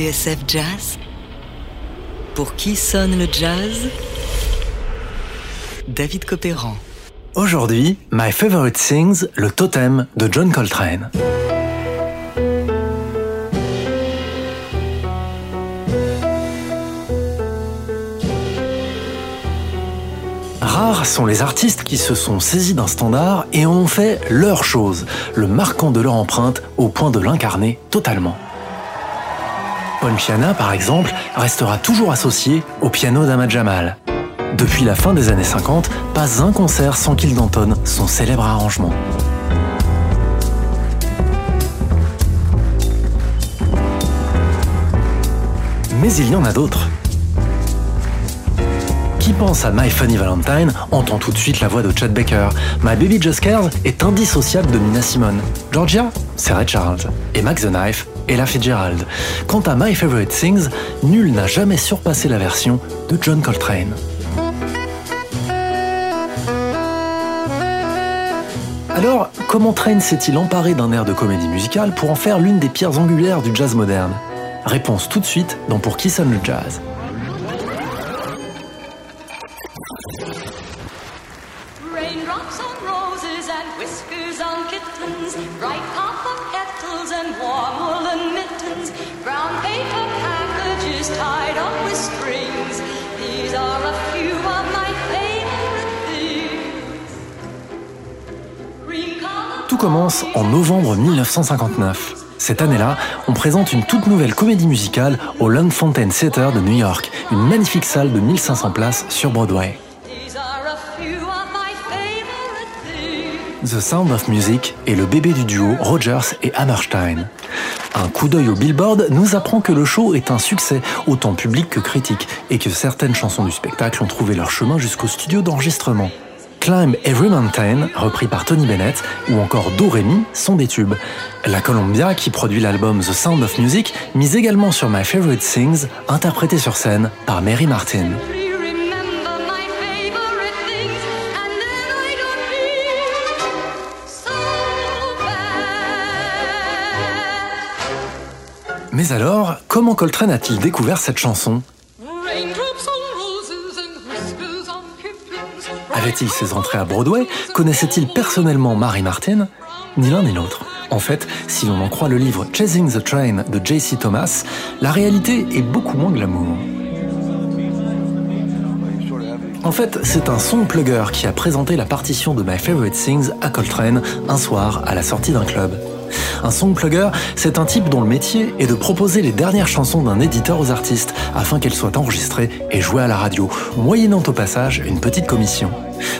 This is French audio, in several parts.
TSF Jazz Pour qui sonne le jazz? David Copéran. Aujourd'hui, My Favorite Things, le totem de John Coltrane. Rares sont les artistes qui se sont saisis d'un standard et ont fait leur chose, le marquant de leur empreinte au point de l'incarner totalement. Piana, par exemple, restera toujours associé au piano d'Ahmad Jamal. Depuis la fin des années 50, pas un concert sans qu'il dentonne son célèbre arrangement. Mais il y en a d'autres. Qui pense à My Funny Valentine entend tout de suite la voix de Chad Baker. My Baby Just Cares est indissociable de Nina Simone. Georgia, c'est Ray Charles. Et Max the Knife, Ella Fitzgerald. Quant à My Favorite Things, nul n'a jamais surpassé la version de John Coltrane. Alors, comment Train s'est-il emparé d'un air de comédie musicale pour en faire l'une des pierres angulaires du jazz moderne? Réponse tout de suite dans Pour qui sonne le jazz. Commence en novembre 1959. Cette année-là, on présente une toute nouvelle comédie musicale au Long Fountain Theatre de New York, une magnifique salle de 1500 places sur Broadway. The Sound of Music est le bébé du duo Rogers et Hammerstein. Un coup d'œil au Billboard nous apprend que le show est un succès, autant public que critique, et que certaines chansons du spectacle ont trouvé leur chemin jusqu'au studio d'enregistrement. Climb Every Mountain, repris par Tony Bennett, ou encore Do Re sont des tubes. La Columbia, qui produit l'album The Sound of Music, mise également sur My Favorite Things, interprété sur scène par Mary Martin. Mais alors, comment Coltrane a-t-il découvert cette chanson? Avait-il ses entrées à Broadway? Connaissait-il personnellement Mary Martin? Ni l'un ni l'autre. En fait, si l'on en croit le livre Chasing the Train de J.C. Thomas, la réalité est beaucoup moins glamour. En fait, c'est un song plugger qui a présenté la partition de My Favorite Things à Coltrane un soir à la sortie d'un club. Un song plugger, c'est un type dont le métier est de proposer les dernières chansons d'un éditeur aux artistes afin qu'elles soient enregistrées et jouées à la radio, moyennant au passage une petite commission.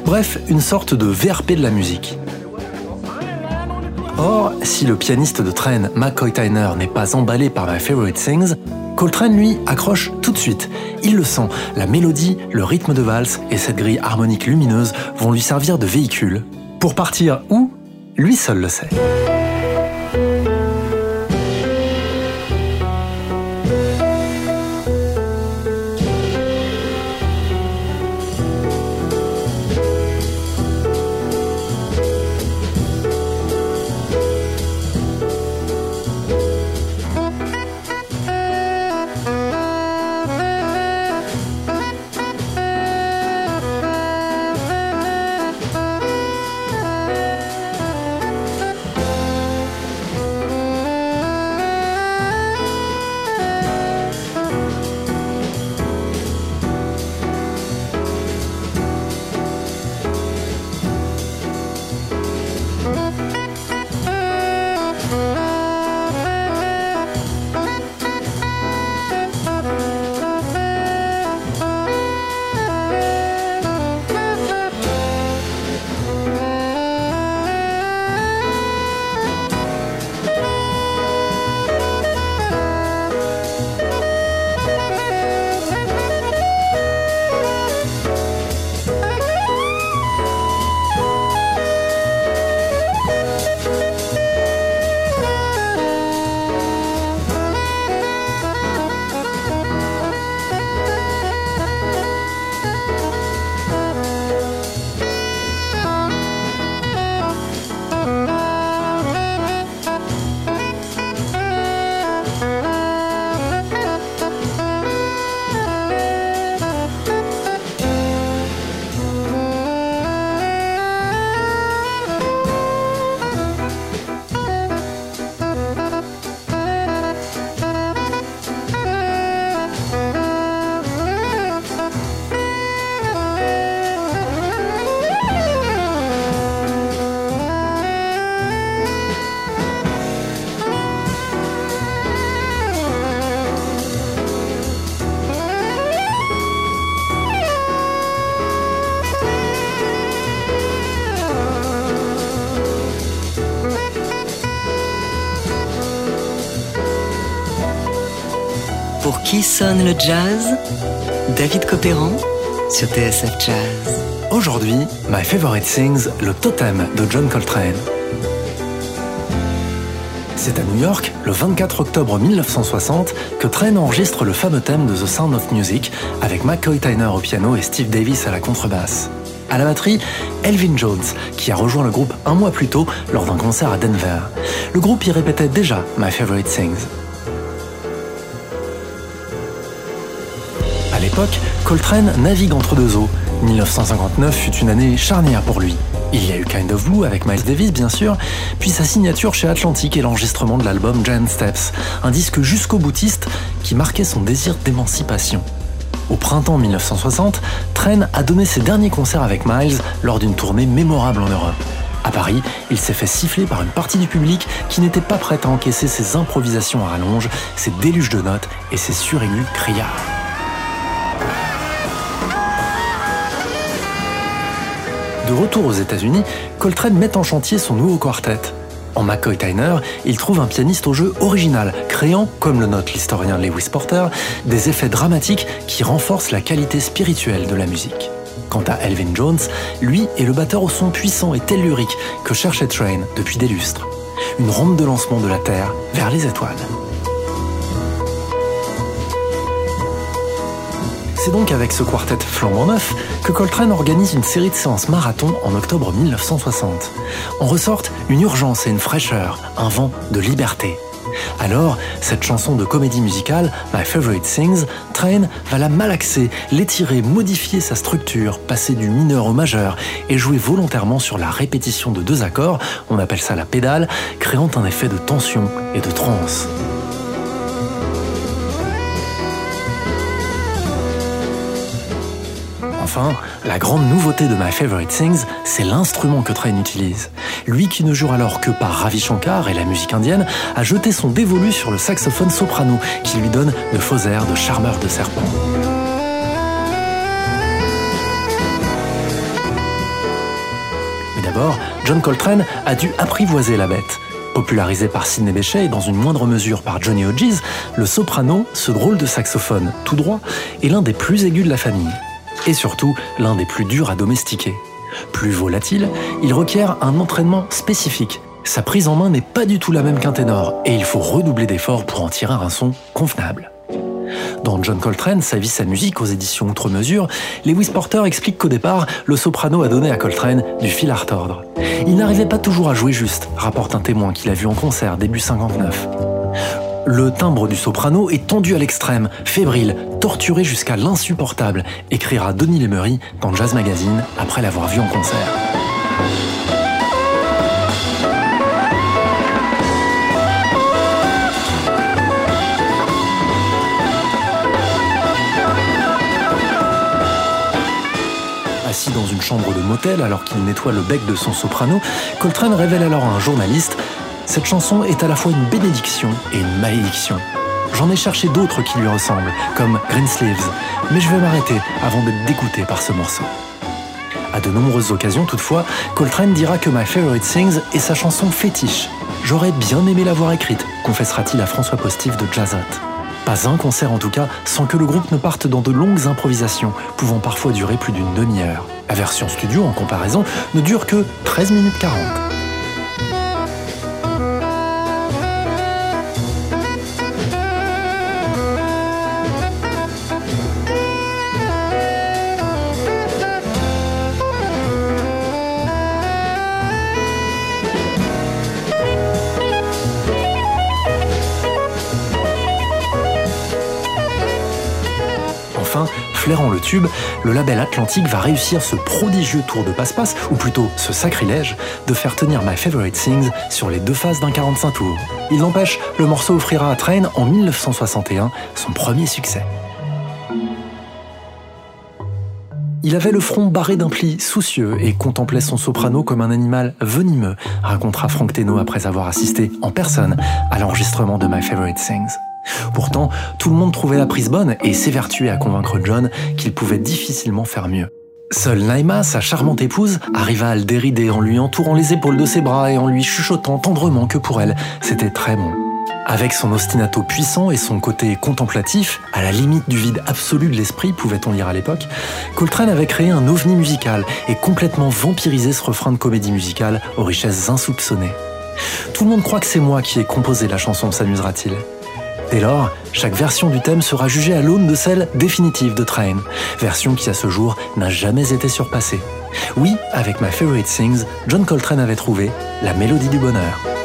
Bref, une sorte de VRP de la musique. Or, si le pianiste de Train, McCoy Tyner, n'est pas emballé par My Favorite Things, Coltrane, lui, accroche tout de suite. Il le sent, la mélodie, le rythme de valse et cette grille harmonique lumineuse vont lui servir de véhicule. Pour partir où? Lui seul le sait. Qui sonne le jazz? David Copéran sur TSF Jazz. Aujourd'hui, My Favorite Things, le totem de John Coltrane. C'est à New York, le 24 octobre 1960, que Train enregistre le fameux thème de The Sound of Music avec McCoy Tyner au piano et Steve Davis à la contrebasse. À la batterie, Elvin Jones, qui a rejoint le groupe un mois plus tôt lors d'un concert à Denver. Le groupe y répétait déjà My Favorite Things. Coltrane navigue entre deux eaux. 1959 fut une année charnière pour lui. Il y a eu Kind of Blue avec Miles Davis bien sûr, puis sa signature chez Atlantic et l'enregistrement de l'album Giant Steps, un disque jusqu'au boutiste qui marquait son désir d'émancipation. Au printemps 1960, Train a donné ses derniers concerts avec Miles lors d'une tournée mémorable en Europe. À Paris, il s'est fait siffler par une partie du public qui n'était pas prête à encaisser ses improvisations à rallonge, ses déluges de notes et ses suraigus criards. De retour aux États-Unis, Coltrane met en chantier son nouveau quartet. En McCoy Tyner, il trouve un pianiste au jeu original, créant, comme le note l'historien Lewis Porter, des effets dramatiques qui renforcent la qualité spirituelle de la musique. Quant à Elvin Jones, lui est le batteur au son puissant et tellurique que cherchait Train depuis des lustres. Une rampe de lancement de la Terre vers les étoiles. C'est donc avec ce quartet flambant neuf que Coltrane organise une série de séances marathon en octobre 1960. En ressortent une urgence et une fraîcheur, un vent de liberté. Alors, cette chanson de comédie musicale, My Favorite Things, Train va la malaxer, l'étirer, modifier sa structure, passer du mineur au majeur et jouer volontairement sur la répétition de deux accords, on appelle ça la pédale, créant un effet de tension et de transe. Enfin, la grande nouveauté de My Favorite Things, c'est l'instrument que Train utilise. Lui qui ne joue alors que par Ravi Shankar et la musique indienne, a jeté son dévolu sur le saxophone soprano qui lui donne de faux airs de charmeur de serpent. Mais d'abord, John Coltrane a dû apprivoiser la bête. Popularisé par Sidney Bechet et dans une moindre mesure par Johnny Hodges, le soprano, ce drôle de saxophone tout droit, est l'un des plus aigus de la famille et surtout l'un des plus durs à domestiquer. Plus volatile, il requiert un entraînement spécifique. Sa prise en main n'est pas du tout la même qu'un ténor et il faut redoubler d'efforts pour en tirer un son convenable. Dans John Coltrane, sa vie, sa musique aux éditions Outre-mesure, Lewis Porter explique qu'au départ, le soprano a donné à Coltrane du fil à retordre. Il n'arrivait pas toujours à jouer juste, rapporte un témoin qu'il a vu en concert début 59. Le timbre du soprano est tendu à l'extrême, fébrile, torturé jusqu'à l'insupportable, écrira Donny Lemery dans Jazz Magazine après l'avoir vu en concert. Assis dans une chambre de motel alors qu'il nettoie le bec de son soprano, Coltrane révèle alors à un journaliste cette chanson est à la fois une bénédiction et une malédiction. J'en ai cherché d'autres qui lui ressemblent, comme Greensleeves, mais je vais m'arrêter avant d'être dégoûté par ce morceau. À de nombreuses occasions toutefois, Coltrane dira que My Favorite Things est sa chanson fétiche. J'aurais bien aimé l'avoir écrite, confessera-t-il à François Postif de Jazzot. Pas un concert en tout cas sans que le groupe ne parte dans de longues improvisations, pouvant parfois durer plus d'une demi-heure. La version studio, en comparaison, ne dure que 13 minutes 40. Flairant le tube, le label Atlantique va réussir ce prodigieux tour de passe-passe, ou plutôt ce sacrilège, de faire tenir My Favorite Things sur les deux phases d'un 45 tours. Il n'empêche, le morceau offrira à Train en 1961 son premier succès. Il avait le front barré d'un pli soucieux et contemplait son soprano comme un animal venimeux, racontera Frank Teno après avoir assisté en personne à l'enregistrement de My Favorite Things. Pourtant, tout le monde trouvait la prise bonne et s'évertuait à convaincre John qu'il pouvait difficilement faire mieux. Seule Naima, sa charmante épouse, arriva à le dérider en lui entourant les épaules de ses bras et en lui chuchotant tendrement que pour elle, c'était très bon. Avec son ostinato puissant et son côté contemplatif, à la limite du vide absolu de l'esprit, pouvait-on lire à l'époque, Coltrane avait créé un ovni musical et complètement vampirisé ce refrain de comédie musicale aux richesses insoupçonnées. Tout le monde croit que c'est moi qui ai composé la chanson, s'amusera-t-il. Dès lors, chaque version du thème sera jugée à l'aune de celle définitive de Train, version qui à ce jour n'a jamais été surpassée. Oui, avec My Favorite Things, John Coltrane avait trouvé la mélodie du bonheur.